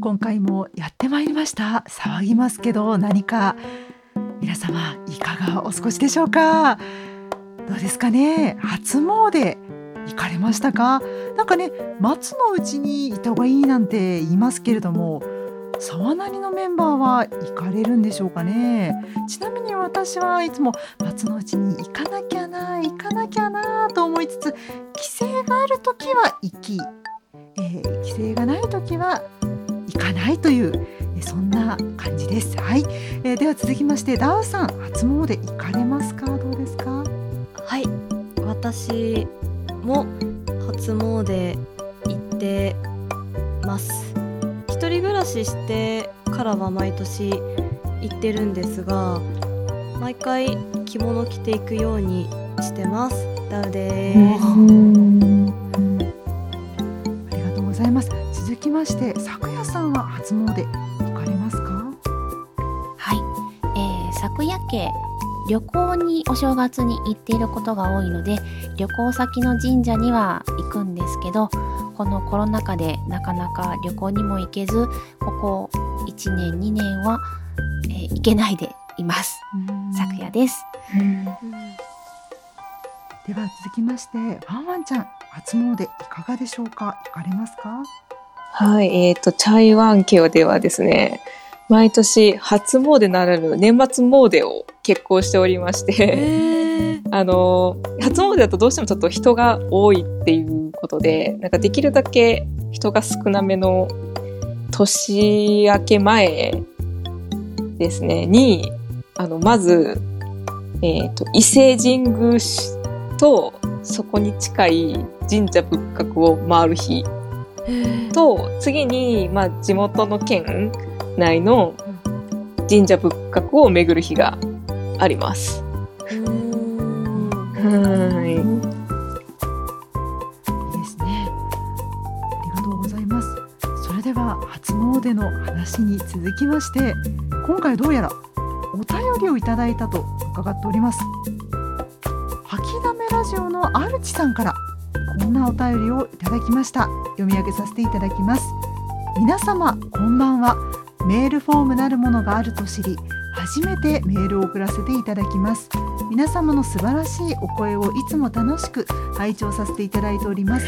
今回もやってまいりました。騒ぎますけど何か皆様いかがお過ごしでしょうか？どうですかね？初詣行かれましたか？なんかね松のうちにいた方がいいなんて言いますけれども沢なりのメンバーは行かれるんでしょうかね？ちなみに私はいつも松のうちに行かなきゃな行かなきゃなと思いつつ帰省がある時は行き、えー、帰省がない時は行かないというそんな感じです。はい、えー、では続きましてダウさん初詣行かれますか？どうですか？はい、私も初詣行ってます。一人暮らししてからは毎年行ってるんですが、毎回着物着ていくようにしてます。ダウです。ありがとうございます。続きまして昨夜さんは初詣行かれますか？はい、えー、昨夜家旅行にお正月に行っていることが多いので旅行先の神社には行くんですけどこのコロナ禍でなかなか旅行にも行けずここ1年2年は、えー、行けないでいます。昨夜です、では続きましてワンワンちゃん初詣いかがでしょうか？行かれますか？はい、えっ、ー、と、チャイワン家ではですね、毎年初詣ならぬ年末詣を結婚しておりまして、あの、初詣だとどうしてもちょっと人が多いっていうことで、なんかできるだけ人が少なめの年明け前ですね、に、あの、まず、えっ、ー、と、伊勢神宮とそこに近い神社仏閣を回る日と次に、まあ、地元の県内の神社仏閣を巡る日があります。はい。いいですね。ありがとうございます。それでは初詣の話に続きまして、今回どうやらお便りをいただいたと伺っております。吐きだめラジオのアルチさんからこんなお便りをいただきました。読み上げさせていただきます。皆様こんばんは。メールフォームなるものがあると知り初めてメールを送らせていただきます。皆様の素晴らしいお声をいつも楽しく拝聴させていただいております。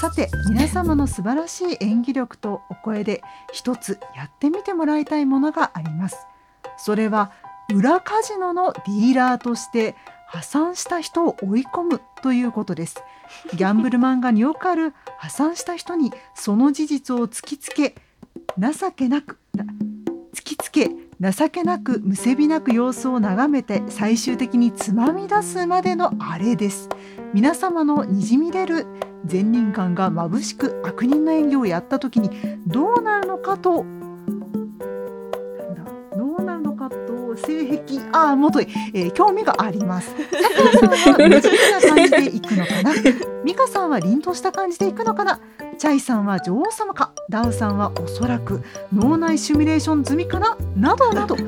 さて皆様の素晴らしい演技力とお声で一つやってみてもらいたいものがあります。それは裏カジノのディーラーとして破産した人を追い込むということです。ギャンブル漫画によくある破産した人にその事実を突きつけ情けなく突きつけ情けなくむせびなく様子を眺めて最終的につまみ出すまでのあれです。皆様のにじみ出る善人感が眩しく悪人の演技をやった時にどうなるのかと性癖。あ元へ、えー、興味があります。佐藤さんは無慈悲な感じでいくのかな？美香さんは凛とした感じでいくのかな？チャイさんは女王様か？ダウさんはおそらく脳内シミュレーション済みかな？などなど考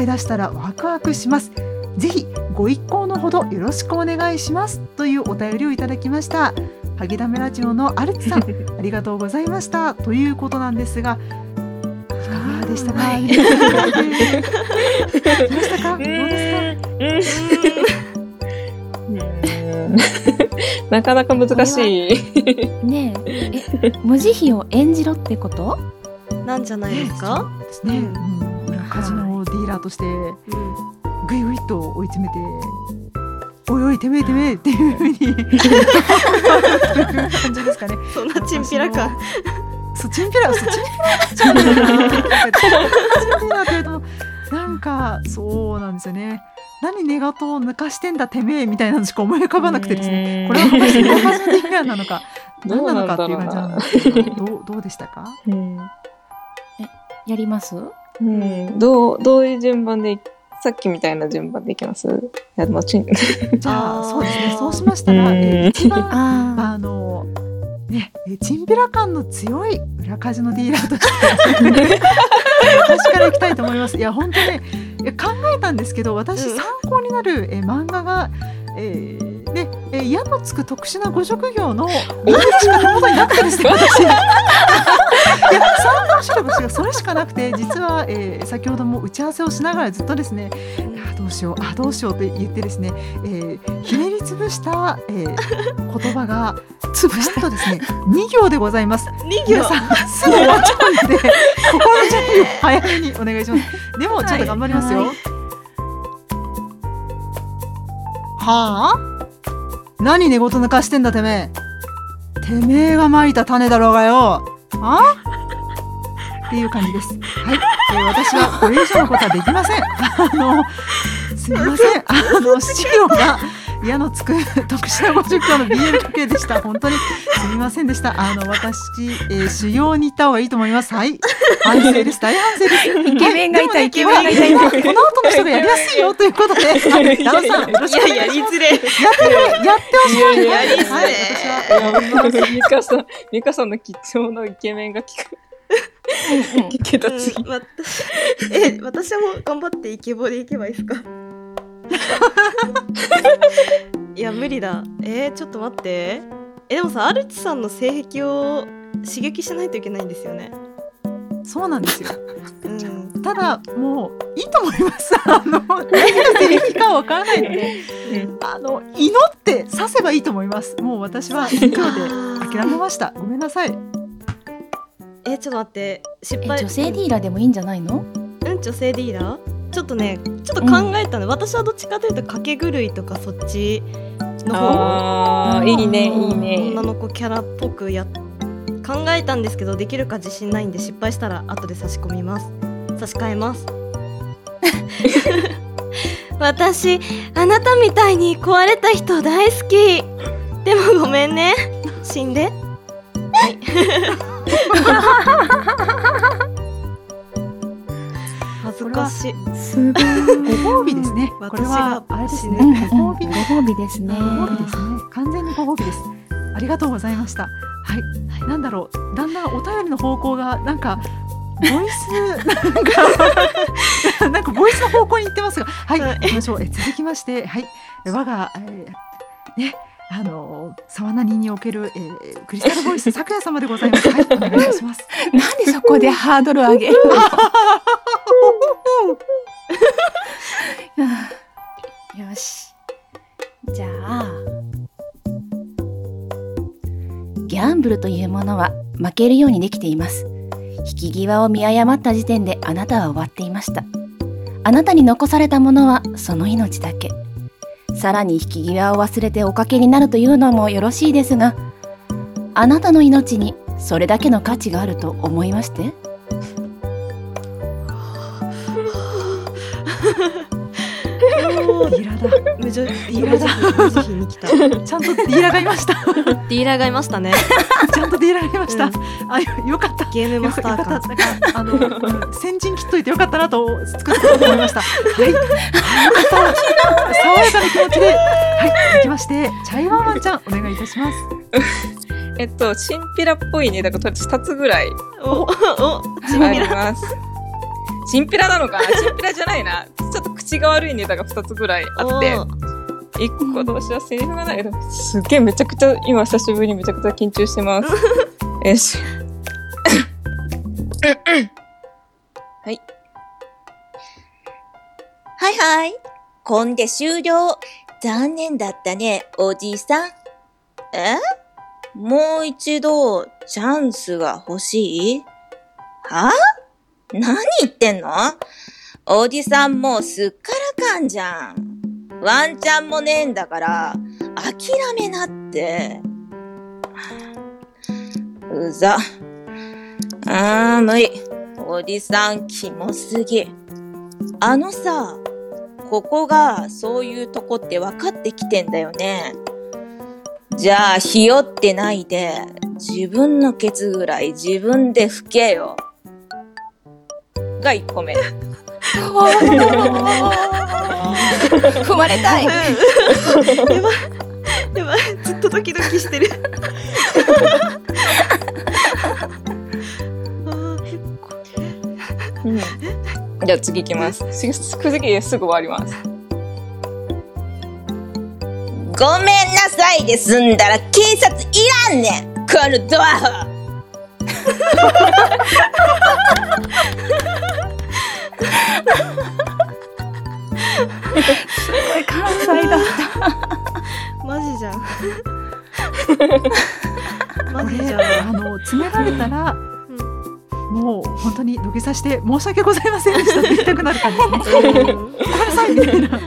え出したらワクワクします。ぜひご一行のほどよろしくお願いします。というお便りをいただきました。ハゲダメラジオのアルツさんありがとうございました。ということなんですがでしたか？はい、どうしたか？どうですか？なかなか難しい。ねえ、え、無慈悲を演じろってこと？なんじゃないですか？ですね。カジノディーラーとして、ぐいぐいと追い詰めて。おいおいてめえてめえっていうふうに 感じですかね。そんなチンピラ感。そうチンピラそうチンピラなんかそうなんですよね。何ネガトを抜かしてんだてめえみたいなのしか思い浮かばなくてですねこれは果たしてネガティブなのか 何なのかっていう感じなんですけど。どうどうでしたか、うん、えやります？うん、どうどういう順番でさっきみたいな順番でいきます？いやもうちんじゃあそうですね。そうしましたら、一番あのね、チンピラ感の強い裏カジノディーラーとして私からいきたいと思います。いや本当ね考えたんですけど私参考になる、え漫画が、えー、ねえー、矢のつく特殊なご職業のおうちが手元になってですね私。いや参考書は、えー、先ほども打ち合わせをしながらずっとですねあどうしようあどうしようと言ってですね、えー、ひねりつぶした、えー、言葉がつぶした。とですね2行でございます。2行。さんすぐ終わっちゃうんで 心の準備を早めにお願いします。でもちょっと頑張りますよ、はい、はあ？何寝言抜かしてんだてめえてめえがまいた種だろうがよあ？っていう感じです。はい、えー、私はこれ以上のことはできません。あのすみません。あの資料が矢のつく特殊な50キロの BL 時計でした。本当にすみませんでした。あの私、えー、修行に行った方がいいと思います。はい。反省です。大反省です。イケメンがいた、イケメンがいた。この後の人がやりやすいよということで、ダオさんよろしくお願いします。やりづれ。やってやってほしい。やりづれ。はい、私は。ミカさん、ミカさんの貴重なイケメンが聞く。聞けた次、うん、私え私も頑張ってイケボでいけばいいですか？いや無理だ。えー、ちょっと待って。えでもさアルチさんの性癖を刺激しないといけないんですよね。そうなんですよ、うん、ただもういいと思います。あの何が性癖かわからないので、うん、あの祈って刺せばいいと思います。もう私は今日で諦めました。ごめんなさい。えちょっと待って。失敗。女性ディーラーでもいいんじゃないの？うん女性ディーラー？ちょっとねちょっと考えたの、うん、私はどっちかというと掛け狂いとかそっちの方。あいいねいいね。女の子キャラっぽくや考えたんですけどできるか自信ないんで失敗したら後で差し込みます。差し替えます。私あなたみたいに壊れた人大好き。でもごめんね。死んで。はい 恥ずかしい。すごい。ご褒美ですね。これはあれですね。ご褒美、ご褒美ですね。ご褒美ですね。完全にご褒美です。ありがとうございました。はい。なんだろう。だんだんお便りの方向がなんかボイス なんかなんかボイスの方向に行ってますが、はい。行きましょう。え続きましてはい。我が、えー、ね。あの沢なににおける、えー、クリスタルボイス咲夜様でございます。はい、お願いします。なんでそこでハードル上げるの？よし。じゃあ、ギャンブルというものは負けるようにできています。引き際を見誤った時点であなたは終わっていました。あなたに残されたものはその命だけ。さらに引き際を忘れておかけになるというのもよろしいですが、あなたの命にそれだけの価値があると思いまして？ディーラーだ。無女ディーラーだ。無慈悲に来た。ちゃんとディーラーがいました。ディーラーがいましたね。ちゃんとディーラーがいました。うん、あよかった。ゲームマスターか。あの、うん、先陣切っといてよかったなと作って思いました。はい。よかった。爽やかな気持ちで、はい。続きましてチャイワンワンちゃんお願いいたします。えっと、チンピラっぽいね、だから二つぐらい。お、お、チンピラ。ます。チンピラなのかな？チンピラじゃないな。ちょっと口が悪いネタが2つぐらいあって。1個どうしよう、セリフがない。すっげえめちゃくちゃ、今久しぶりにめちゃくちゃ緊張してます。よし。はい。はいはい。こんで終了。残念だったね、おじさん。え？もう一度、チャンスが欲しい？は？何言ってんの？おじさんもうすっからかんじゃん。ワンチャンもねえんだから、諦めなって。うざ。あー、無理。おじさん、キモすぎ。あのさ、ここがそういうとこって分かってきてんだよね。じゃあ、ひよってないで、自分のケツぐらい自分で拭けよ。が1個目。踏まれたい。やばい。やばい。ずっとドキドキしてる。うん、じゃあ次いきます。次すぐ終わります。ごめんなさいで済んだら警察いらんねんこのドアすごい関西だ。マジじゃん。マジじゃん。あの詰められたら、もう本当に土下座して申し訳ございませんでしたって言いたくなる感じ。ですね。ごめんなさいみたい。な。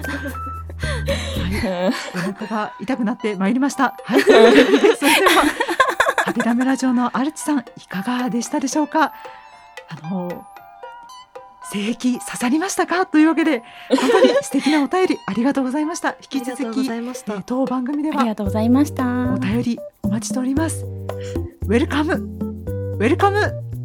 お腹が痛くなってまいりました。はい、それでは「ハビラメラジオ」のアルチさんいかがでしたでしょうか？あの性域刺さりましたか？というわけで本当に素敵なお便りありがとうございました。引き続き当番組でた。ありはがとうございました。お便りお待ちしております。ウェルカムウェルカム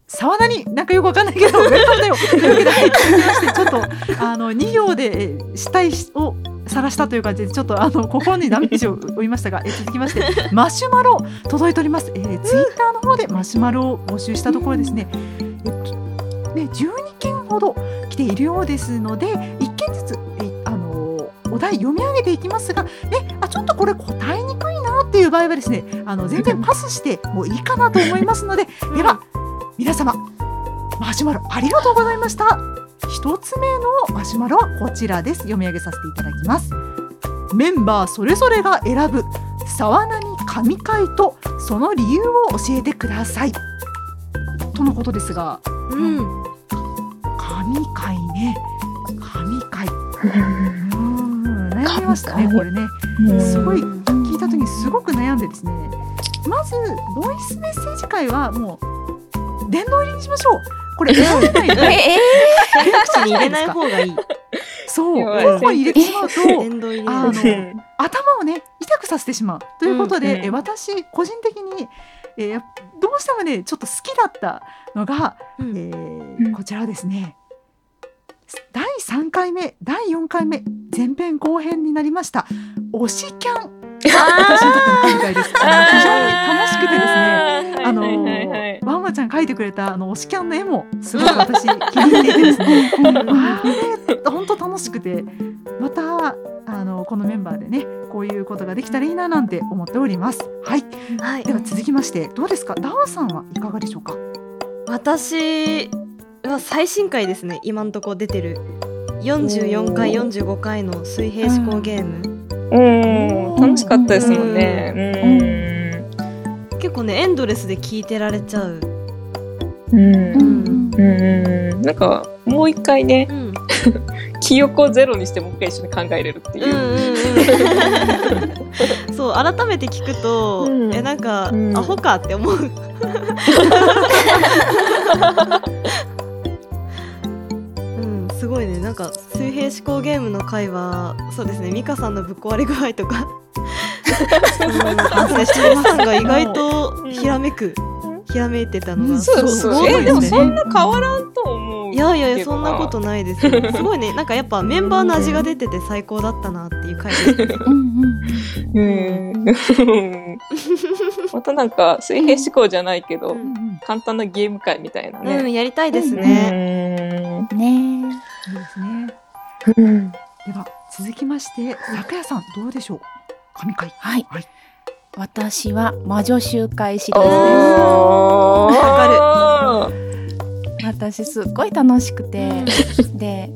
沢田になんかよくわかんないけどウェルカムだよ。というわけではい続きましてちょっと あの2行でえー死体を晒したという感じでちょっとあの心にダメージを負いましたが、えー続きまして マシュマロ届いております。えー、ツイッターの方でマシュマロを募集したところですね。えっとね12件ほど。来ているようですので1件ずつえーあのお題読み上げていきますが、ね、あちょっとこれ答えにくいなっていう場合はですねあの全然パスしてもいいかなと思いますのででは皆様マシュマロありがとうございました。一つ目のマシュマロはこちらです。読み上げさせていただきます。メンバーそれぞれが選ぶ沢名に神回とその理由を教えてください。とのことですがうん神回ね。神回。うーん悩みましたねこれね。うん。すごい聞いた時にすごく悩んでですね。まずボイスメッセージ会はもう殿堂入りにしましょう。これ選べないとええ選択肢に入れない方がいい。そう。やばいここに入れてしまうと あのね 頭をね痛くさせてしまう。ということで、うんえ私個人的に、えーどうしてもねちょっと好きだったのが、うん。えーうん。こちらですね第3回目第4回目前編後編になりました。推しキャン。私にとっての今回です非常に楽しくてですねあのはいはいはいはい。ワンワちゃん描いてくれたあの推しキャンの絵もすごく私気に入っていてですね。本当楽しくてまたあのこのメンバーでねこういうことができたらいいななんて思っております。はい。はい。では続きましてどうですか？ダーさんはいかがでしょうか？私は最新回ですね。今んとこ出てる。44回45回の水平思考ゲーム、うん。楽しかったですもんね。結構ねエンドレスで聞いてられちゃう。うん。うん。うん。うんなんかもう一回ねうん。うん記憶をゼロにしてもう一回一緒に考えれるってう。んいううん。そう改めて聞くと、うん。えなんか、うん。アホかって思う。う んすごいね。なんか水平思考ゲームの回はそうですね。美香さんのぶっ壊れ具合とか。うん。反省してるさんが意外とひらめく、ひらめいてたのが、すごいでね。ですもそんな変わらんと思ういやいやいやそんなことないですよ。すごいね。なんかやっぱメンバーの味が出てて最高だったなっていう回です。うんまたなんか水平思考じゃないけど、うんうん。簡単なゲーム会みたいなうね。んやりたいですうね、ん。ねいいですね。うん。では続きまして昨夜さんどうでしょう？神回。はい、はい。私は魔女集会シリーズおー。わ私すっごい楽しくて、で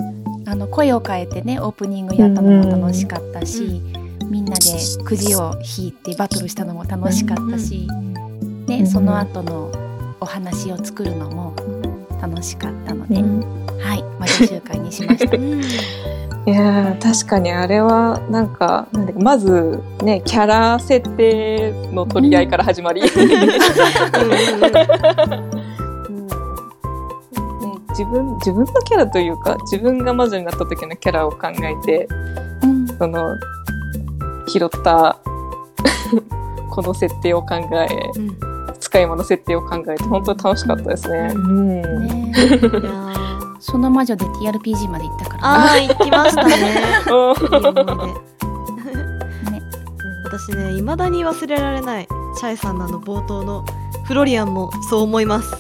あの声を変えてねオープニングやったのも楽しかったし、みんなでくじを引いてバトルしたのも楽しかったし、ね、うんその後のお話を作るのも楽しかったので、はい魔女集会にしました。うん。いやー確かにあれはなんかなんだっけまずねキャラ設定の取り合いから始まり、自分自分のキャラというか自分が魔女になった時のキャラを考えてうん。その拾った この設定を考えうん使い物設定を考えて本当に楽しかったですね。ううん。ね、その魔女で TRPG まで行ったから、あー行きましたね。ね、私ね未だに忘れられないチャイさんのあの冒頭のフロリアンもそう思います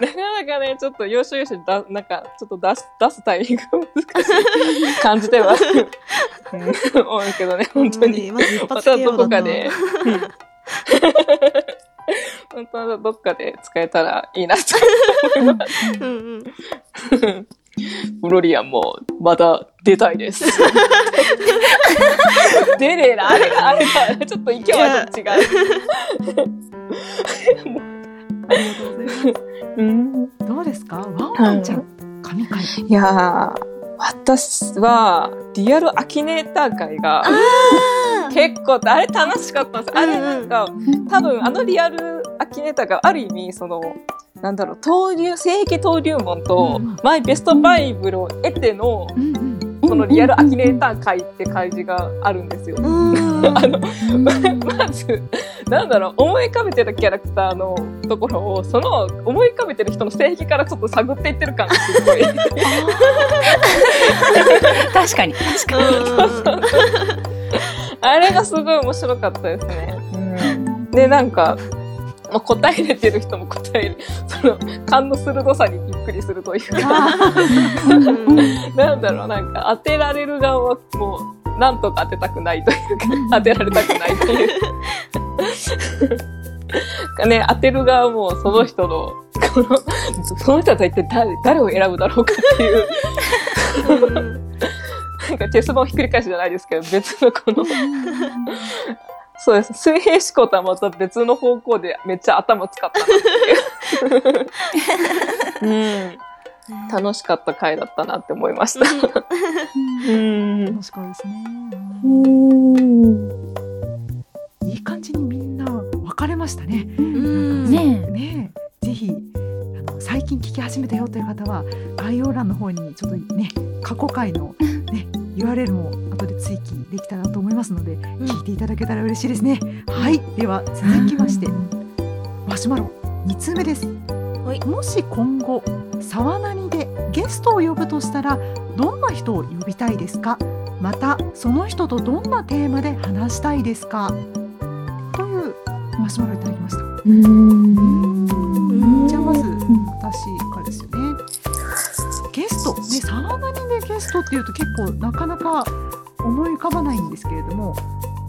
なかなかね、ちょっと要所要所だ、なんか、ちょっと出す、出すタイミングが難しい感じでは、うん思うけどね、本当に。またどこかだで 本当はどっかで使えたらいいなと思います。うんうんフロリアンもまた出たいです。出ねえな、あれが、あれが、ちょっと勢いは違う。ありがとうございます。うんどうですか？ワンワンちゃん、神回。いやー、私は、リアルアキネーター会が、結構、あれ楽しかったんです。あれなんか、多分あのリアルアキネーターがある意味、その、なんだろう、登竜、聖域登竜門とうん、マイベストバイブルを得ての、うんうん。そのリアルアキネーター会って感じがあるんですよ。うん。あの、まず、なんだろう、思い浮かべてるキャラクターのところを、その思い浮かべてる人の性癖からちょっと探っていってる感がすごい。確かに確かに。あれがすごい面白かったですね。で、なんか、まあ、答えれてる人も答える、その、勘の鋭さにびっくりするというか、なんだろう、なんか当てられる側はもう、なんとか当てたくないというか、当てられたくないというか。ね、当てる側もその人の、この、その人は一体誰誰を選ぶだろうかっていう、なんかチェス盤をひっくり返すじゃないですけど、別のこの、そうです。水平思考とはまた別の方向でめっちゃ頭使ったなっていう。うん。楽しかった回だったなって思いました。うん。楽しかったですね。うん。いい感じにみんな分かれましたね。うんねねえぜひあの最近聞き始めたよという方は概要欄の方にちょっとね過去回の、ね、URL も後で追記できたらと思いますので、聞いていただけたら嬉しいですね。はい。では続きましてマシュマロ。2通目です。はい。もし今後沢なにでゲストを呼ぶとしたらどんな人を呼びたいですか？またその人とどんなテーマで話したいですか？というマシュマロをいただきました。じゃあまず私ストっていうと結構なかなか思い浮かばないんですけれども、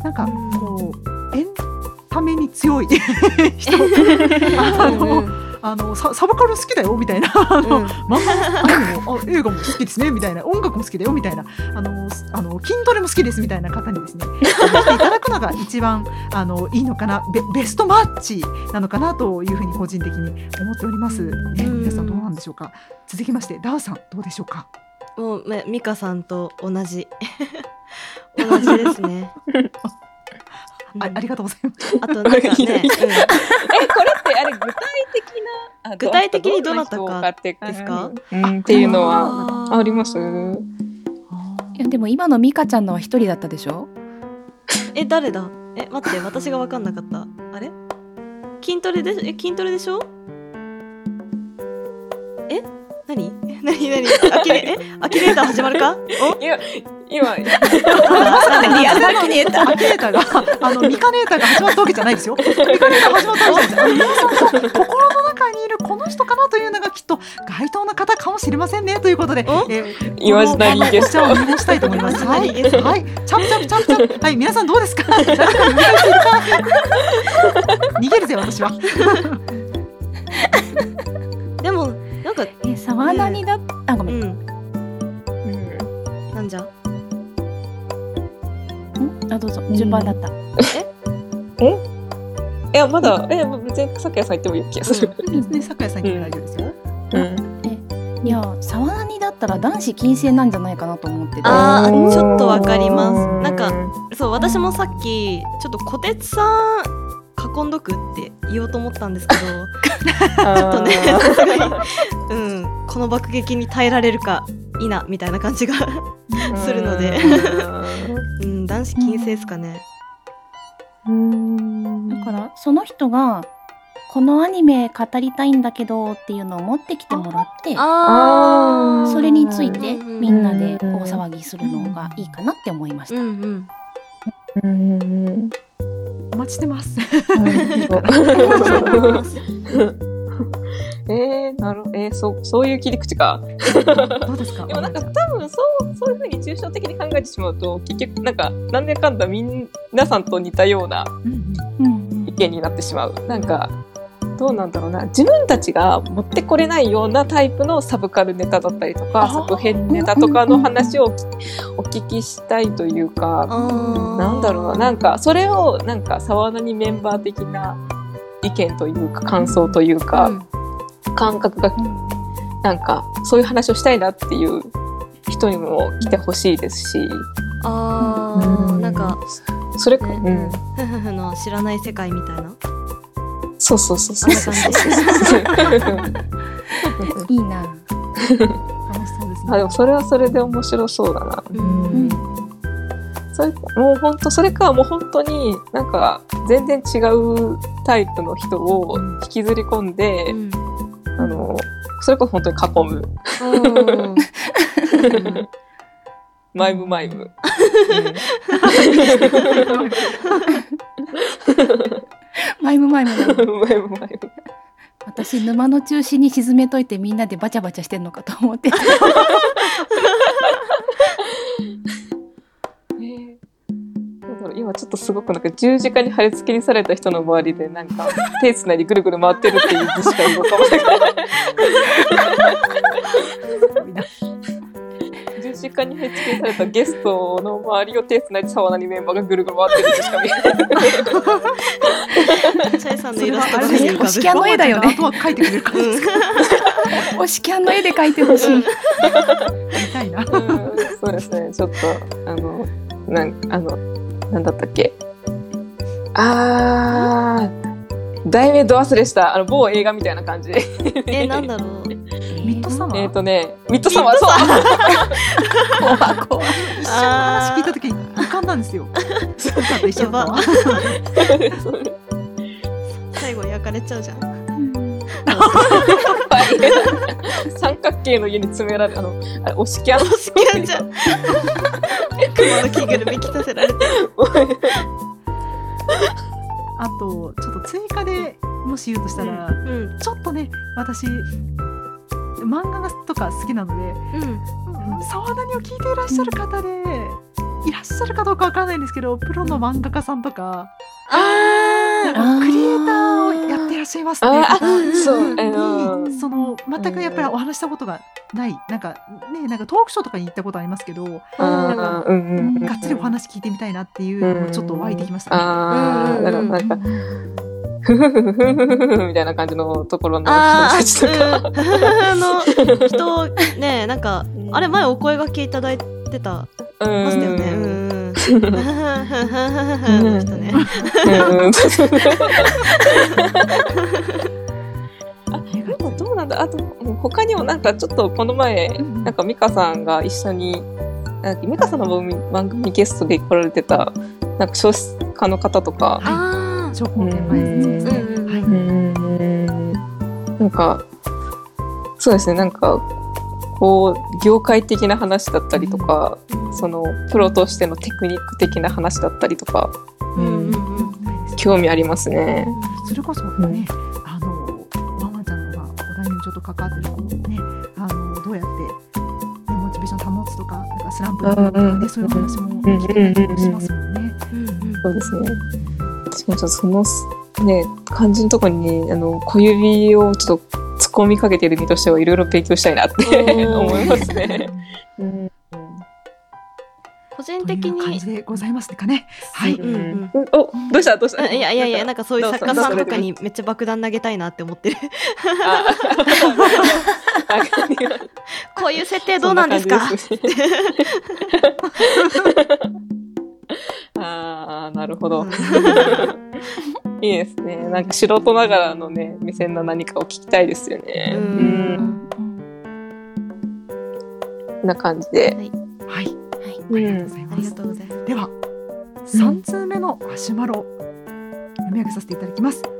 なんかこうエンタメに強い 人、あの、あのササブカル好きだよみたいな、あの、うん漫画も映画も好きですねみたいな。音楽も好きだよみたいな。あのすあの筋トレも好きですみたいな方にですね来ていただくのが一番あのいいのかな。ベベストマッチなのかなというふうに個人的に思っております、ね、うん。皆さんどうなんでしょうか。続きましてダウさんどうでしょうかもうめミカさんと同じ。同じですね。あありがとうございます。あとなんかね、いいえ、これってあれ具体的な、あ具体的にどなたかですか？うん、っていうのはあります？いやでも今のミカちゃんのは一人だったでしょ？え誰だ？え待って私が分かんなかった。あれ？筋トレでえ筋トレでしょ？え何？何？何？アキレえ？アキレーター始まるか？お？今、今、リアルアキレータアキネーターがあのミカネーターが始まったわけじゃないですよ。ミカネーターが始まったわけじゃない。ですあの皆さんの心の中にいるこの人かなというのがきっと該当の方かもしれませんね。ということで、お？えーイマジナリーゲストこのお茶を濁したいと思います。はい、はい、チャプチャプチャプチャプ、はい、皆さんどうですか？逃げるぜ、私は。でもなんかえ沢なにだあごめん、うん。ん。なんじゃ？あどうぞ。順番だった、いや、まだ、え、別に咲夜さん言ってもいい気がする。ね、酒井さん。に大丈夫ですよ。うん。いや沢なにだったら男子禁制なんじゃないかなと思ってて。あーちょっとわかります。なんかうそう私もさっきちょっと小鉄さん囲んどくって言おうと思ったんですけど ちょっとねさすがに。うん。この爆撃に耐えられるか否みたいな感じがするので。うん男子禁制ですかね。だからその人がこのアニメ語りたいんだけどっていうのを持ってきてもらってそれについてうんみんなで大騒ぎするのがいいかなって思いました。うんうんうん。お待ちしてます。えー、なるえー、そう、そういう切り口か。どうですか？でもなんか多分そう、そういうふうに抽象的に考えてしまうと、結局なんか、なんでかんだみん、皆さんと似たような意見になってしまう。なんか、どうなんだろうな。自分たちが持ってこれないようなタイプのサブカルネタだったりとか作品ネタとかの話をお聞きしたいというか、あなんだろうな。なんかそれをなんか沢なにメンバー的な意見というか感想というか、感覚がなんかそういう話をしたいなっていう人にも来てほしいですし、あーうん。なんか、それか、ね。うん、ふふふの知らない世界みたいなそうそうそうそう。そう いいな。楽しそうですね。あでもそれはそれで面白そうだな。うん。それもう本当それかもう本当になんか全然違うタイプの人を引きずり込んで、うんあのそれこそ本当に囲む。うん。マイムマイム、マイムマイムマイムマイム私沼の中心に沈めといてみんなでバチャバチャしてんのかと思ってた。今ちょっとすごくなんか十字架に貼り付けにされた人の周りでなんか 手つないでぐるぐる回ってるっていう図しか浮かばない 十字架に貼り付けにされたゲストの周りを手つないで沢なにメンバーがぐるぐる回ってる図しか見えない。チャイさんのイラストが推しキャンの絵だよねあとは書いてくれる推しキャンの絵で描いてほしい。みたいなうん。そうですね。ちょっとあのなんあのなんだったっけ？あー題名ど忘れしたあの某映画みたいな感じ。えなんだろ う。ミッドサマー？えっとねミッドサマーそう。怖怖い。一瞬話聞いた時に浮かんだんですよ。そうかった一。最後焼かれちゃうじゃん。はい三角形の家に詰められあのあれ押しキャン押しキャンじゃん。熊の着ぐるみ着させられて あとちょっと追加でもし言うとしたら、うん。ちょっとね私漫画とか好きなのでうん。沢谷を聞いていらっしゃる方でいらっしゃるかどうかわからないんですけどプロの漫画家さんとかあなんかクリエイターをやっていらっしゃいますっていうあ方あそうにあのその全くやっぱりお話したことがない。なんかねなんかトークショーとかに行ったことありますけどあーうんうんうんがっつりお話聞いてみたいなっていうのもちょっと湧いてきましたね。ああなんかふふふふみたいな感じのところのあ人たちとかの人ねなんかあれ前お声がけいただいてたうん。ましたよね。うん。ねなんだあとうん他にもなんかちょっとこの前うんなんか美香さんが一緒になんか美香さんの番組番組にゲストで来られてたなんか少子化の方とか。あ情報現場ですね。うんうんはい。うん。なんかそうですねなんかこう業界的な話だったりとか、ーそのプロとしてのテクニック的な話だったりとか、うんうんうん興味ありますね。それこそね、あの関わってるこうね、あのどうやって、ね、モチベーション保つとか、なんかスランプとかね、うんうんそういう話も聞けたりしますもんね。そうですね。確かにちょっとそのね肝心のところにあの小指をちょっと突っ込みかけている身としてはいろいろ勉強したいなって 思いますね。うん個人という感的にじでございますかね。はい。うんうんうんおどうした？どうした？うんいやいやいやなんかそういう作家さんとかにめっちゃ爆弾投げたいなって思ってるあこういう設定どうなんですかああなるほど。いいですね。なんか素人ながらのね目線の何かを聞きたいですよね。うんうんな感じで。はい。うありがとうごんざいありが。とうございますでは、三通目のマシュマロ読み上げさせていただきます。好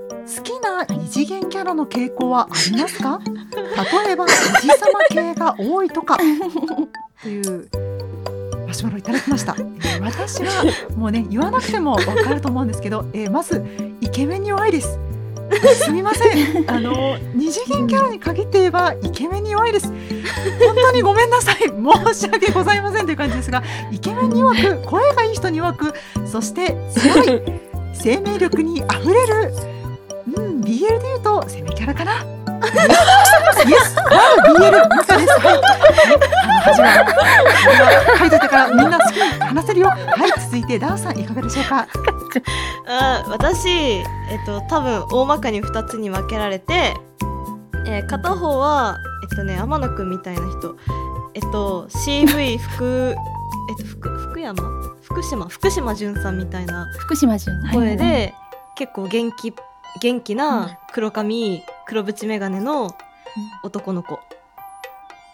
きな二次元キャラの傾向はありますか？例えばおじさま系が多いとかというマシュマロいただきました。えー私はもうね言わなくてもわかると思うんですけど、えーまずイケメンに弱いです。すみません。あの二次元キャラに限って言えばイケメンに弱いです。本当にごめんなさい。申し訳ございませんという感じですが、イケメンに弱く、声がいい人に弱く、そして強い生命力にあふれる、うん、BL で言うと攻めキャラかな。イエス、BL ミカです。はい。あの始まる。書いてたからみんな好きに話せるよ。はい、続いてダンさんいかがでしょうか？あ私えっと多分大まかに2つに分けられて、えー片方はえっとね天野くんみたいな人えっと CV 福えっと福福山？福島？福島淳さんみたいな福島純声で、結構元気元気な黒髪黒縁眼鏡の男の子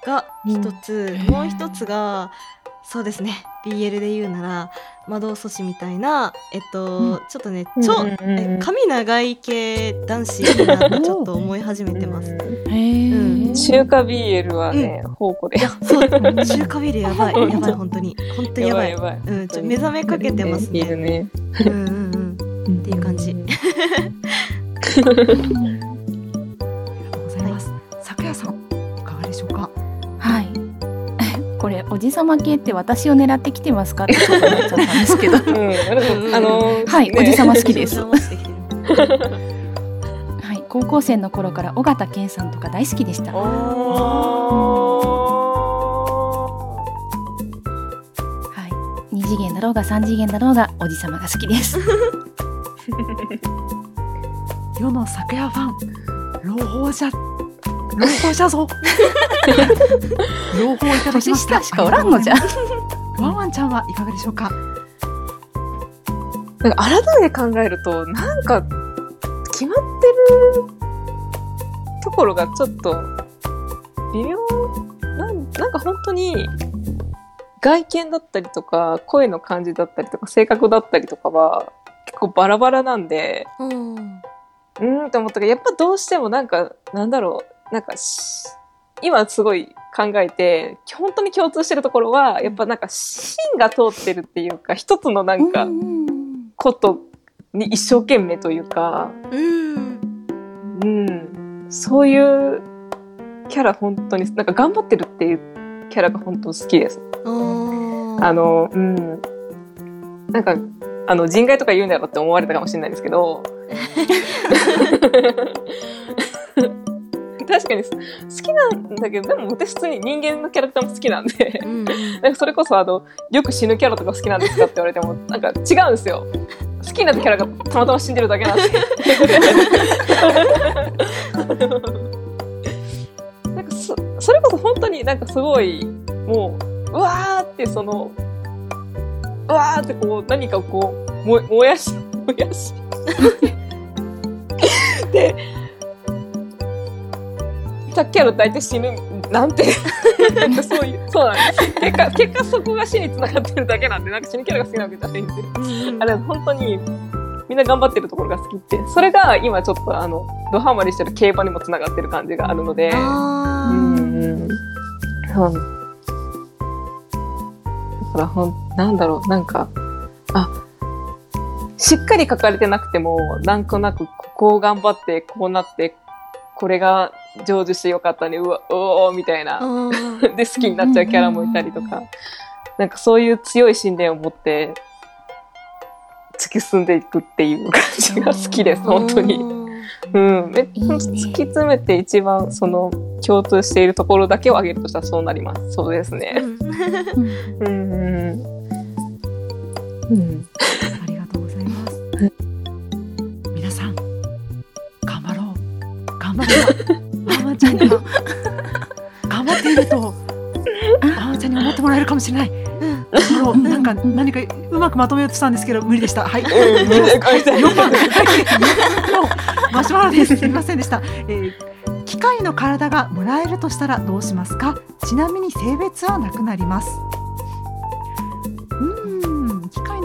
が一つ、うんもう一つがそうですね。BL で言うなら魔導阻止みたいなえっと、ちょっとね超、うんうんうん。え髪長い系男子いいなってちょっと思い始めてます。中華 BL はね、宝庫で。そう。中華ビールやばい。やばい本当に。本当にやばい。やばい。うん、ちょ目覚めかけてますいるね。ね。うんうん。うん。っていう感じ。れおじさま系って私を狙ってきてますか？ってちょっと思っちゃったんですけど。うん、あのーはいね。おじさま好 きです。はい、高校生の頃から尾形健さんとか大好きでした。はおい、二次元だろうが三次元だろうがおじさまが好きです。世の咲夜ファン朗報じゃ朗報じゃぞ。朗報いただき年ました。下しかおらんのじゃ。ワンワンちゃんはいかがでしょうか？なんか改めて考えると、なんか、決まってるところがちょっと、微妙、なんなんか本当に、外見だったりとか、声の感じだったりとか、性格だったりとかは、結構バラバラなんで、うん。うーんって思ったけど、やっぱどうしてもなんか、なんだろう、なんかし、今すごい考えて、本当に共通してるところは、やっぱなんか芯が通ってるっていうか、一つのなんかう、んことに一生懸命というか、うん。うん、そういうキャラ本当に、なんか頑張ってるっていうキャラが本当好きです。あの、うん。なんか、あの、人外とか言うんだろうって思われたかもしれないですけど、確かに好きなんだけど、でも私普通に人間のキャラクターも好きなんで、うん。なんかそれこそあの、よく死ぬキャラとか好きなんですかって言われても、なんか違うんですよ。好きになったキャラがたまたま死んでるだけなんで。なんかそそれこそ本当になんかすごい、もう、うわーってその、うわーってこう何かをこう、も燃やし、燃やし。で、たキャラ大体死ぬなんて。なんかそういうそうなんです。結果結果そこが死に繋がってるだけなんでなんか死ぬキャラが好きなわけじゃないんで。あれ本当にみんな頑張ってるところが好きってそれが今ちょっとあのドハマりしてる競馬にも繋がってる感じがあるので。うんそう。だからほんなんだろうなんかあしっかり書かれてなくてもなんとなくここを頑張ってこうなってこれが成就してよかったねうわおおみたいな で好きになっちゃうキャラもいたりとか、なんかそういう強い信念を持って突き進んでいくっていう感じが好きです、本当に。うん。め突き詰めて一番その共通しているところだけを挙げるとしたらそうなります。そうですね。うん。うん。うん。ありがとうございます。皆さん、頑張ろう。頑張ろう。ワンワンちゃんが。頑張っていると、ワンワンちゃんに思ってもらえるかもしれない。う。なんか、何かうまくまとめようとしたんですけど、無理でした。はい。うん。ごめんなさい。4番、マシュマロです。すみませんでした。えー機械の体がもらえるとしたらどうしますかちなみに性別はなくなります。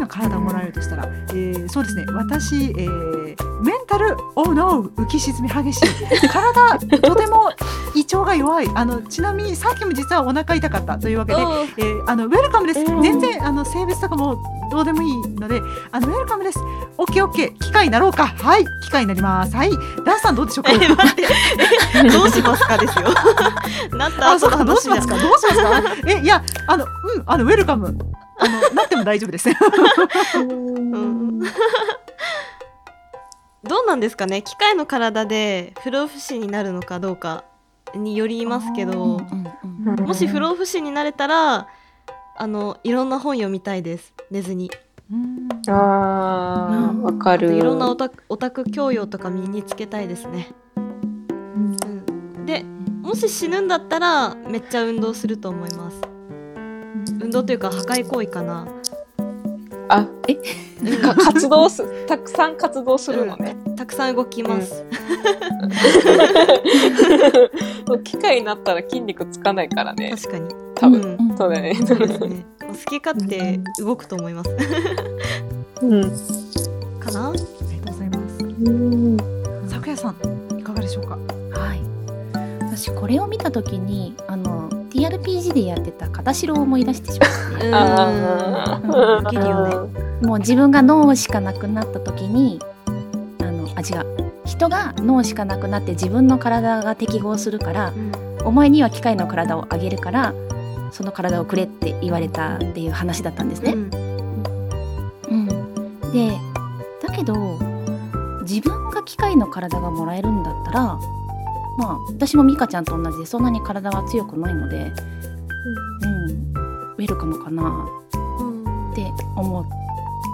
体をもらえるとしたら、えーそうですね、私、えーメンタル、オーノー、浮き沈み激しい。体、とても胃腸が弱い。あの、ちなみにさっきも実はお腹痛かったというわけで、えーあのウェルカムです。うん全然あの性別とかもどうでもいいので、あのウェルカムです。オッケーオッケー。機械になろうか。はい、機械になります。はい、ダンさんどうでしょうか？え待ってえどうしますかですよ なったあ、そうか。どうしますか？どうしますか？え、いや、あの、うん、あのウェルカム。あのなっても大丈夫です。うん。どうなんですかね？機械の体で不老不死になるのかどうかによりますけどうんうんもし不老不死になれたらあのいろんな本読みたいです。寝ずに。うん。あー、わかる。いろんなオタクオタク教養とか身につけたいですね、うん、でもし死ぬんだったらめっちゃ運動すると思います運動というか破壊行為かな。あ、え？うんか活動す、たくさん活動するのね。たくさん動きます、機械になったら筋肉つかないからね。確かに。多分。うん。うん。そうだよね。そうですね。好き勝手動くと思います。うん。かな？ありがとうございます。うん。咲夜さんいかがでしょうか？はい。私これを見た時にあの TRPG でやってた片白を思い出してしまって。う んあうん。できるよねもう自分が脳しかなくなった時にあのあ違う。人が脳しかなくなって自分の体が適合するからお前には機械の体をあげるからその体をくれって言われたっていう話だったんですね。うん。うん、でだけど自分が機械の体がもらえるんだったらまあ私も美香ちゃんと同じでそんなに体は強くないので、うん、ウェルカムかな。うん。って思っ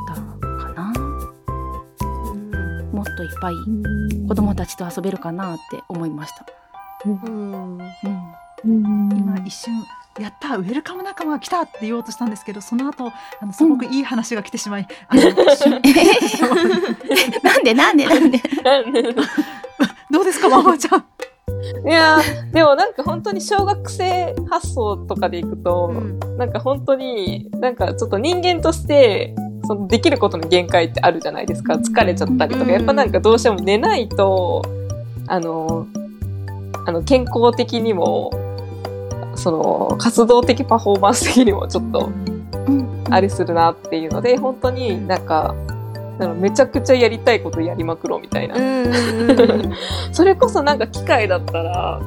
たかな。もっといっぱい子供たちと遊べるかなって思いました。うん。うん。今一瞬やったウェルカム仲間が来たって言おうとしたんですけどその後あのすごくいい話が来てしまい、あのしゅ なんでなんで。なんで？どうですかママちゃんいやーでもなんか本当に小学生発想とかでいくと、うん。なんか本当になんかちょっと人間としてそのできることの限界ってあるじゃないですか。疲れちゃったりとか、うん。やっぱなんかどうしても寝ないとあのあの健康的にもその活動的パフォーマンス的にもちょっとうん。あれするなっていうので本当になんかあのめちゃくちゃやりたいことやりまくろうみたいなそれこそなんか機械だったら、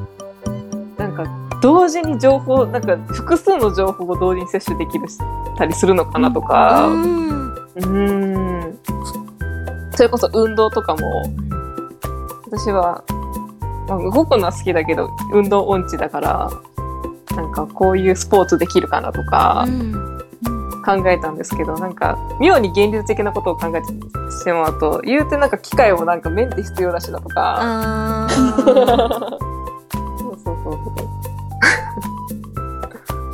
なんか同時に情報、なんか複数の情報を同時に摂取できるしたりするのかなとか、うんうん。それこそ運動とかも、私は、まあ、動くのは好きだけど、運動音痴だから、なんかこういうスポーツできるかなとか考えたんですけど、なんか妙に現実的なことを考えてしまうと、言うてなんか機械もなんかメンテ必要だしだとか、あそうーそうそうそう。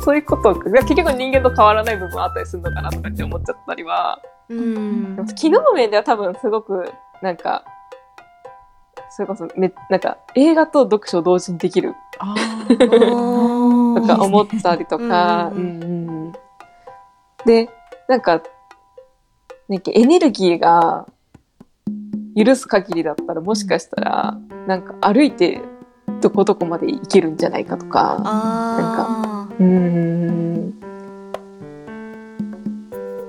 そういうことが結局人間と変わらない部分あったりするのかなとかって思っちゃったりは、うん。機能面では多分すごくなんか、それこそめ、なんか映画と読書を同時にできる。とか思ったりとか、ううんんうんで、なんか、なんかエネルギーが許す限りだったらもしかしたら、なんか歩いてどこどこまで行けるんじゃないかとか、あうーん。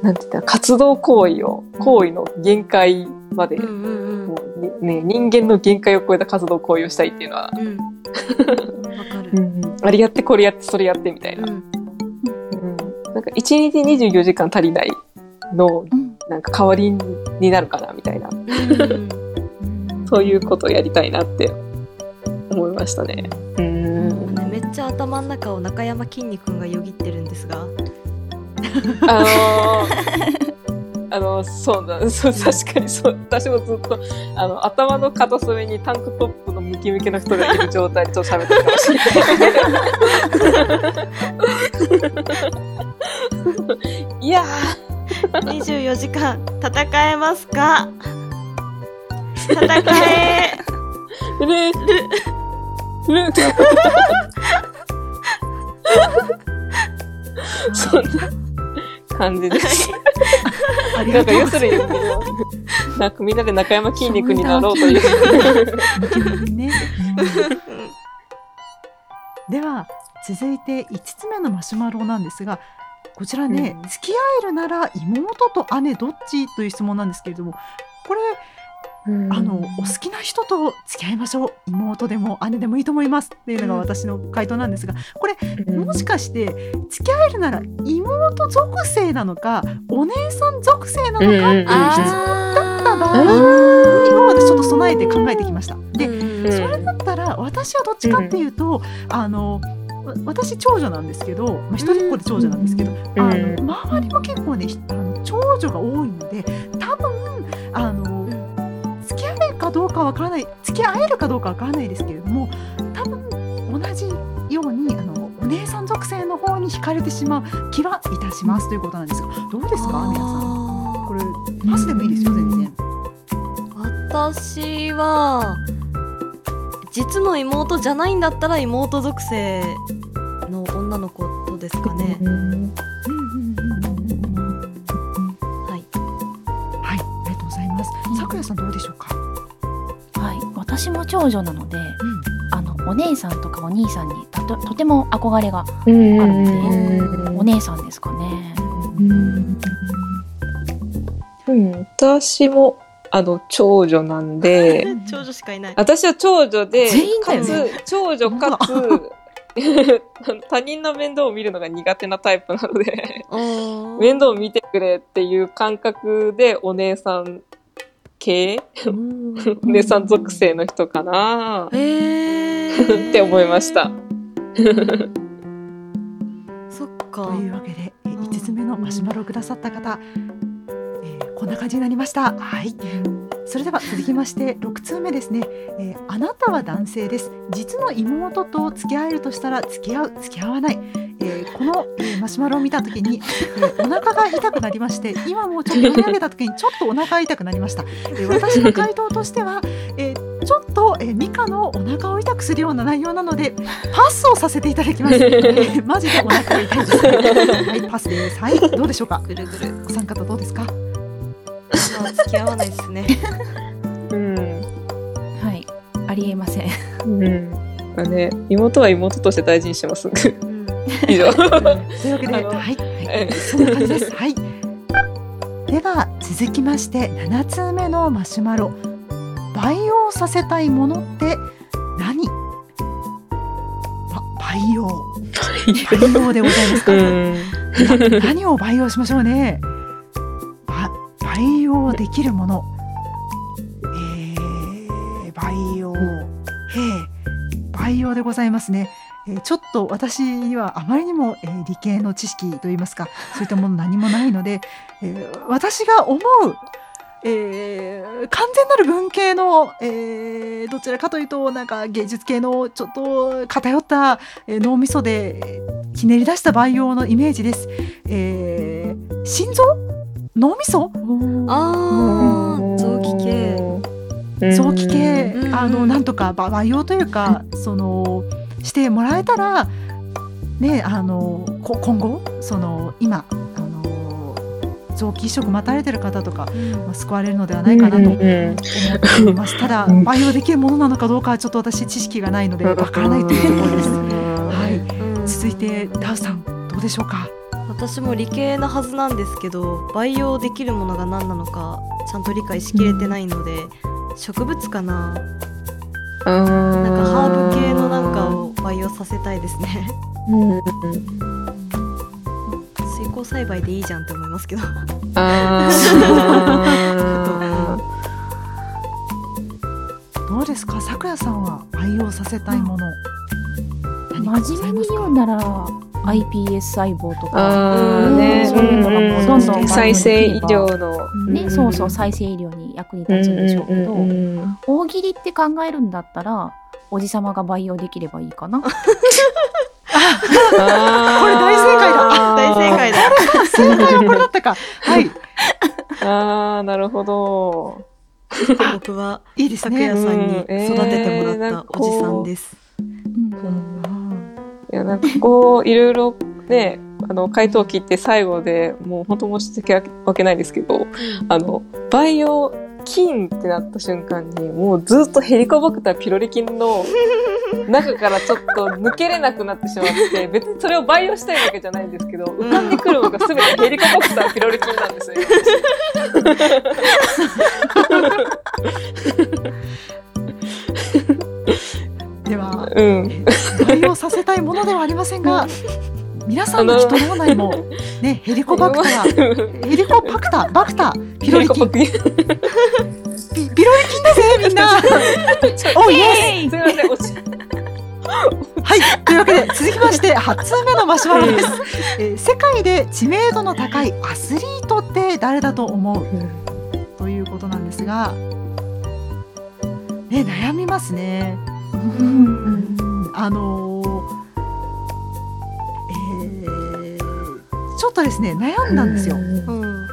なんて言ったら、活動行為を、行為の限界まで、ーうんうん。もうねね、人間の限界を超えた活動行為をしたいっていうのは、うん。うんわかるあれやって、これやって、それやってみたいな。うんうんなんか、1日24時間足りないの、うんなんか代わりになるかな、みたいな。うんそういうことをやりたいなって思いましたね。うーん。ねめっちゃ頭の中を中山きんに君がよぎってるんですがあのー、あの、そうだ、そう、確かにそう、私もずっと、あの、頭の片隅にタンクトップのムキムキの人がいる状態でちょっと喋ってるかもしれない。24時間戦えますか？戦え。ー、ルルルそんな感じです。ありなんか要する。に、なんかみんなで中山筋肉になろうという。ねでは続いて5つ目のマシュマロなんですがこちらね、うん。付き合えるなら妹と姉どっちという質問なんですけれどもこれあのお好きな人と付き合いましょう。妹でも姉でもいいと思いますっていうのが私の回答なんですがこれもしかして付き合えるなら妹属性なのかお姉さん属性なのかっていう質問だったな場合にを私ちょっと備えて考えてきました。で、うんそれだったら私はどっちかっていうと、あのわ私長女なんですけど、まあ、一人っ子で長女なんですけど、うん。あの周りも結構ねひあの長女が多いので多分あの、付き合えるかどうかわからない付き合えるかどうかわからないですけれども多分同じようにあのお姉さん属性の方に惹かれてしまう気はいたしますということなんですがどうですか？皆さん。あこれパスでもいいですよ全然。ー私は実の妹じゃないんだったら妹属性の女の子とですかね。うんはい。はい、ありがとうございます。さくやさんどうでしょうか？はい、私も長女なので、あのお姉さんとかお兄さんにとととても憧れがうんあるので、お姉さんですかね。うん、私もあの長女なんで 長女しかいない。私は長女で全員だかつ長女かつ 他人の面倒を見るのが苦手なタイプなので面倒を見てくれっていう感覚でお姉さん系？お姉さん属性の人かな？って思いました。そっか。と。いうわけで、え5つ目のマシュマロをくださった方、えーこんな感じになりました。はい。それでは続きまして6通目ですね、えーあなたは男性です。実の妹と付き合えるとしたら付き合う付き合わない、えーこの、えーマシュマロを見た時に、えーお腹が痛くなりまして今もちょっと読み上げた時にちょっとお腹が痛くなりました、えー私の回答としては、えーちょっと、えーミカのお腹を痛くするような内容なのでパスをさせていただきます、えーマジでお腹が痛いですはいパスです。はいどうでしょうか？ぐるぐる。お三方どあ付き合わないですね。うんはい、ありえません。うんまあね、妹は妹として大事にします。うん以上。というわけで、はい、はいえそんな感じです。はい。では続きまして7つ目のマシュマロ。培養させたいものって何？あ、培養。培養でございますか？うん な何を培養しましょうね？培養できるもの。えー、培養。えー、培養でございますね。えーちょっと私にはあまりにも、えー理系の知識といいますかそういったもの何もないので、えー私が思う、えー完全なる文系の、えーどちらかというとなんか芸術系のちょっと偏った、え脳みそでひねり出した培養のイメージです。えー心臓脳みそ？ああ、臓器系。臓器系、うんあのなんとかば培養というかそのしてもらえたらねあのこ今後その今あの臓器移植待たれてる方とか、まあ、救われるのではないかなと思っております。ただうん培養できるものなのかどうかはちょっと私知識がないのでわからないというところです。はい。うん続いてダウさんどうでしょうか？私も理系なはずなんですけど培養できるものが何なのかちゃんと理解しきれてないので、植物かな。ななんかハーブ系のなんかを培養させたいですね。うん。水耕栽培でいいじゃんって思いますけど。あどうですか、さくやさんは培養させたいもの。何かござ真面目に言うなら iPS 細胞とか。ね。そういうのがもうどんどん再生医療の。ね、そうそう再生医療に役に立つんでしょうけど、うんうんうん大喜利って考えるんだったらおじさまが培養できればいいかな。これ大正解だ。大正解だ。正解はこれだ。ったか。はい、ああなるほど。僕はいいですね。さんに育ててもらったおじさんです、いやなんかこういろいろねあの回答を聞いて最後でもう本当申し訳ないですけどあの培養菌ってなった瞬間にもうずっとヘリコバクターピロリ菌の中からちょっと抜けれなくなってしまって 別にそれを培養したいわけじゃないんですけど浮かんでくるのが全てヘリコバクターピロリ菌なんですよ。では、うん、培養させたいものではありませんが、皆さんの人脳内もねヘリコバクター、ヘリコバクター、バクター、ピロリ菌、ヘリコバクみんな。おイエ。はい、というわけで続きまして8通目のマシュマロです、えー世界で知名度の高いアスリートって誰だと思う？ということなんですが、ね、悩みますね。あのーえーちょっとですね悩んだんですよ。うん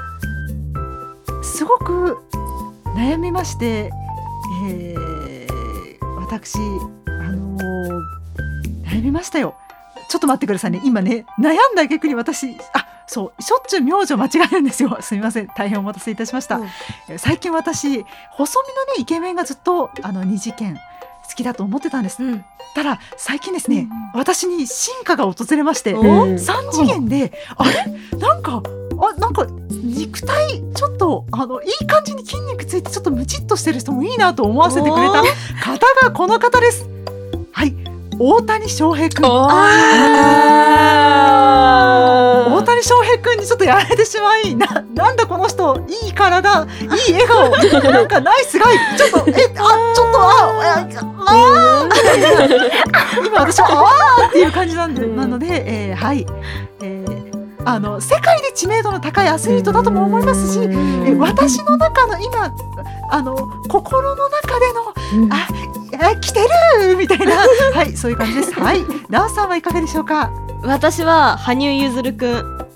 すごく悩みまして、えー私、あのー悩みましたよ。ちょっと待ってくださいね。今ね、悩んだ逆に私、あそう、しょっちゅう名字を間違えるんですよ。すみません。大変お待たせいたしました。うんえー最近私、細身のね、イケメンがずっと、あの、二次元好きだと思ってたんです。うん。ただ、最近ですね、私に進化が訪れまして、おうん。三次元で、あれ？なんか、あ、なんか、肉体、ちょっと、あの、いい感じに筋肉ついて、ちょっとムチっとしてる人もいいなと思わせてくれたお方がこの方です。はい。大谷翔平くん。大あ谷翔平くんにちょっとやられてしまい、な、なんだこの人、いい体、いい笑顔、なんかナイスガイ、ちょっと、え、あ、ちょっと、あ、あ、あー。今私、あーっていう感じなんで、うん。なので、えーはい。えーあの、世界で知名度の高いアスリートだとも思いますし、え私の中の今、あの、心の中での、あ、あ来てる！みたいな、はい、そういう感じです。はい。ラオさんはいかがでしょうか？私は羽生結弦くん。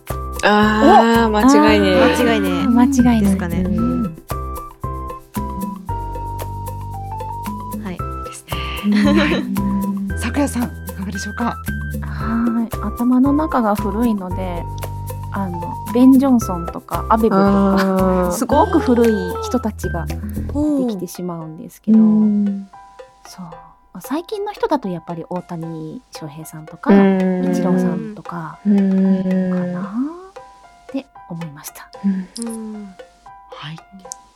あー、間違いね。間違いね。間違いですかね。うんはい。ですね。咲夜さん、いかがでしょうか？はい。頭の中が古いのであのベン・ジョンソンとかアベベとかすごく古い人たちが出てきてしまうんですけど、うんそう。最近の人だとやっぱり大谷翔平さんとか、うん。イチローさんとかうん。かなって思いました。うん。はい。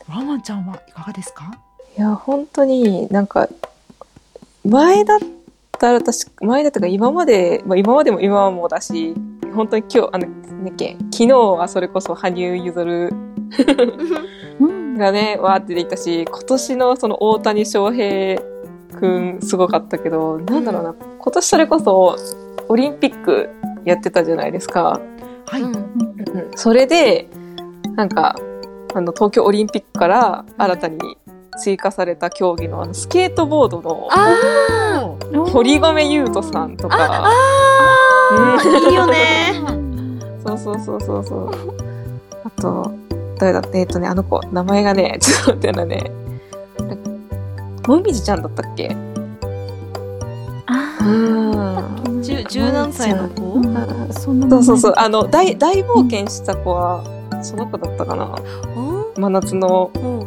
ワンワンちゃんはいかがですか？いや本当になんか前だったら確か前だったか今まで、まあ、今までも今もだし本当に今日あのなんだっけ昨日はそれこそ羽生結弦うん。がねわーって出てきたし今年のその大谷翔平くんすごかったけどなんだろうな今年それこそオリンピックやってたじゃないですか。はい。うん。うん。それでなんかあの東京オリンピックから新たに追加された競技のあのスケートボードのあ堀米雄斗さんとか。あいいよね。そうそうそうそうそう。あと誰だってえっとねあの子名前がねちょっと待ってねもみじちゃんだったっけ？あうん。十十何歳の子？ーそうそうそう。あの大大冒険した子はその子だったかな。真夏のうん。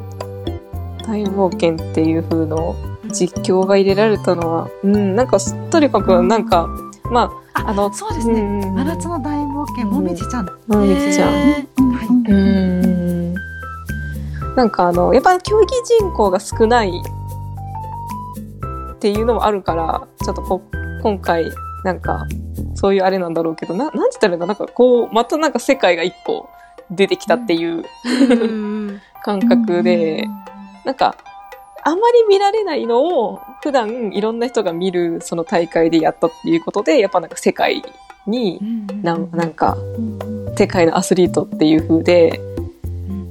大冒険っていう風の実況が入れられたのは、うん、なんかとにかくなんか、まあ、あの、そうですね。うんうん真夏の大冒険、もみじちゃん。もみじちゃん。へはい。うん。なんかあの、やっぱ競技人口が少ないっていうのもあるから、ちょっとこ今回、なんか、そういうあれなんだろうけど、ななんて言ったらいいんだな？んかこう、またなんか世界が一個出てきたっていうーうん感覚で、なんか、あまり見られないのを普段いろんな人が見るその大会でやったっていうことで、やっぱなんか世界にななんか世界のアスリートっていう風で、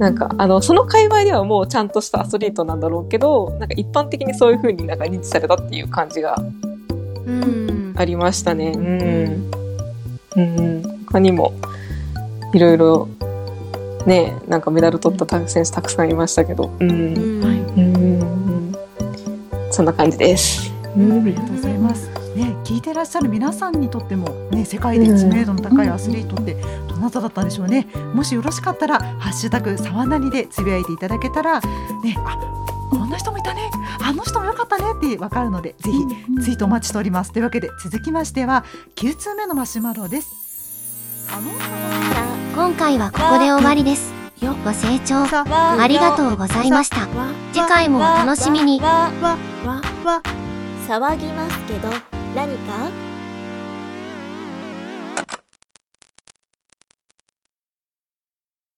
なんかあのその界隈ではもうちゃんとしたアスリートなんだろうけど、なんか一般的にそういう風になんか認知されたっていう感じがうんありましたね。うん。うん。他にもいろいろね、なんかメダル取った選手たくさんいましたけど、うん。うんうんそんな感じです。ありがとうございます。ね、聞いてらっしゃる皆さんにとっても、ね、世界で知名度の高いアスリートってどなただったんでしょうね。もしよろしかったら、ハッシュタグさわなにでつぶやいていただけたら、ね、あ、こんな人もいたね、あの人もよかったねってわかるので、ぜひツイートお待ちしております。というわけで続きましては9通目のマシュマロです。今回はここで終わりです。ご清聴ありがとうございました。次回もお楽しみに。騒ぎますけど何か？